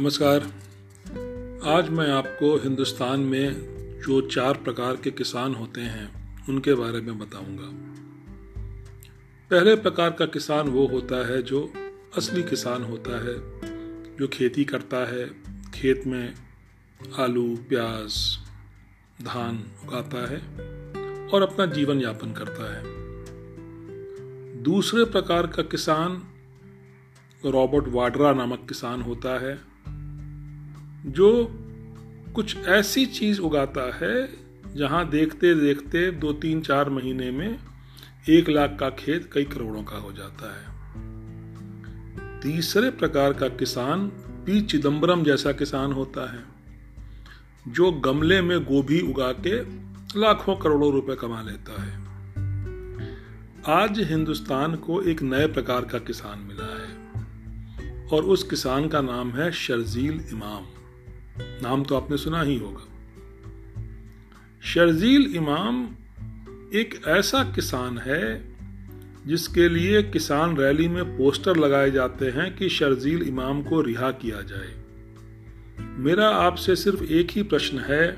नमस्कार। आज मैं आपको हिंदुस्तान में जो चार प्रकार के किसान होते हैं, उनके बारे में बताऊँगा। पहले प्रकार का किसान वो होता है जो असली किसान होता है, जो खेती करता है, खेत में आलू, प्याज, धान उगाता है और अपना जीवन यापन करता है। दूसरे प्रकार का किसान रॉबर्ट वाड्रा नामक किसान होता है जो कुछ ऐसी चीज़ उगाता है, जहाँ देखते देखते दो तीन चार महीने में एक लाख का खेत कई करोड़ों का हो जाता है। तीसरे प्रकार का किसान पी चिदम्बरम जैसा किसान होता है, जो गमले में गोभी उगा के लाखों करोड़ों रुपए कमा लेता है। आज हिंदुस्तान को एक नए प्रकार का किसान मिला है, और उस किसान का नाम है शर्जील इमाम। नाम तो आपने सुना ही होगा। शर्जील इमाम एक ऐसा किसान है जिसके लिए किसान रैली में पोस्टर लगाए जाते हैं कि शर्जील इमाम को रिहा किया जाए। मेरा आपसे सिर्फ़ एक ही प्रश्न है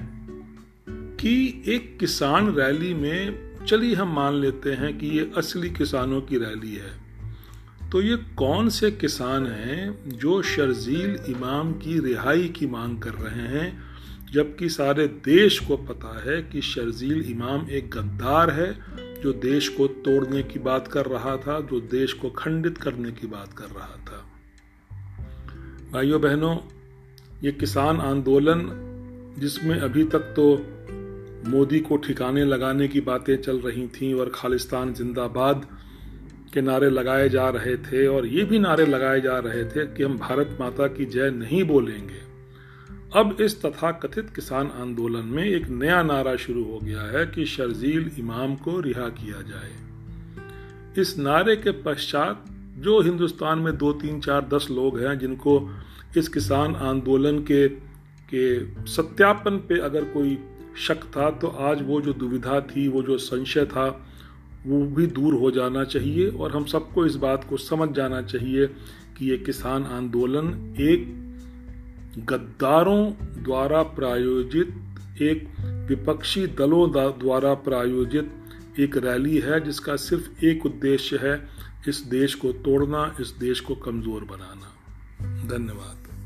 कि एक किसान रैली में, चलिए हम मान लेते हैं कि ये असली किसानों की रैली है। तो ये कौन से किसान हैं जो शर्जील इमाम की रिहाई की मांग कर रहे हैं, जबकि सारे देश को पता है कि शर्जील इमाम एक गद्दार है, जो देश को तोड़ने की बात कर रहा था, जो देश को खंडित करने की बात कर रहा था। भाइयों, बहनों, ये किसान आंदोलन, जिसमें अभी तक तो मोदी को ठिकाने लगाने की बातें चल रही थीं और खालिस्तान जिंदाबाद के नारे लगाए जा रहे थे और ये भी नारे लगाए जा रहे थे कि हम भारत माता की जय नहीं बोलेंगे। अब इस तथा कथित किसान आंदोलन में एक नया नारा शुरू हो गया है कि शर्जील इमाम को रिहा किया जाए। इस नारे के पश्चात जो हिंदुस्तान में दो, तीन, चार, दस लोग हैं जिनको इस किसान आंदोलन के के सत्यापन पे अगर कोई शक था तो आज वो जो दुविधा थी, वो जो संशय था वो भी दूर हो जाना चाहिए और हम सबको इस बात को समझ जाना चाहिए कि ये किसान आंदोलन एक गद्दारों द्वारा प्रायोजित, एक विपक्षी दलों द्वारा प्रायोजित एक रैली है, जिसका सिर्फ़ एक उद्देश्य है, इस देश को तोड़ना, इस देश को कमज़ोर बनाना। धन्यवाद।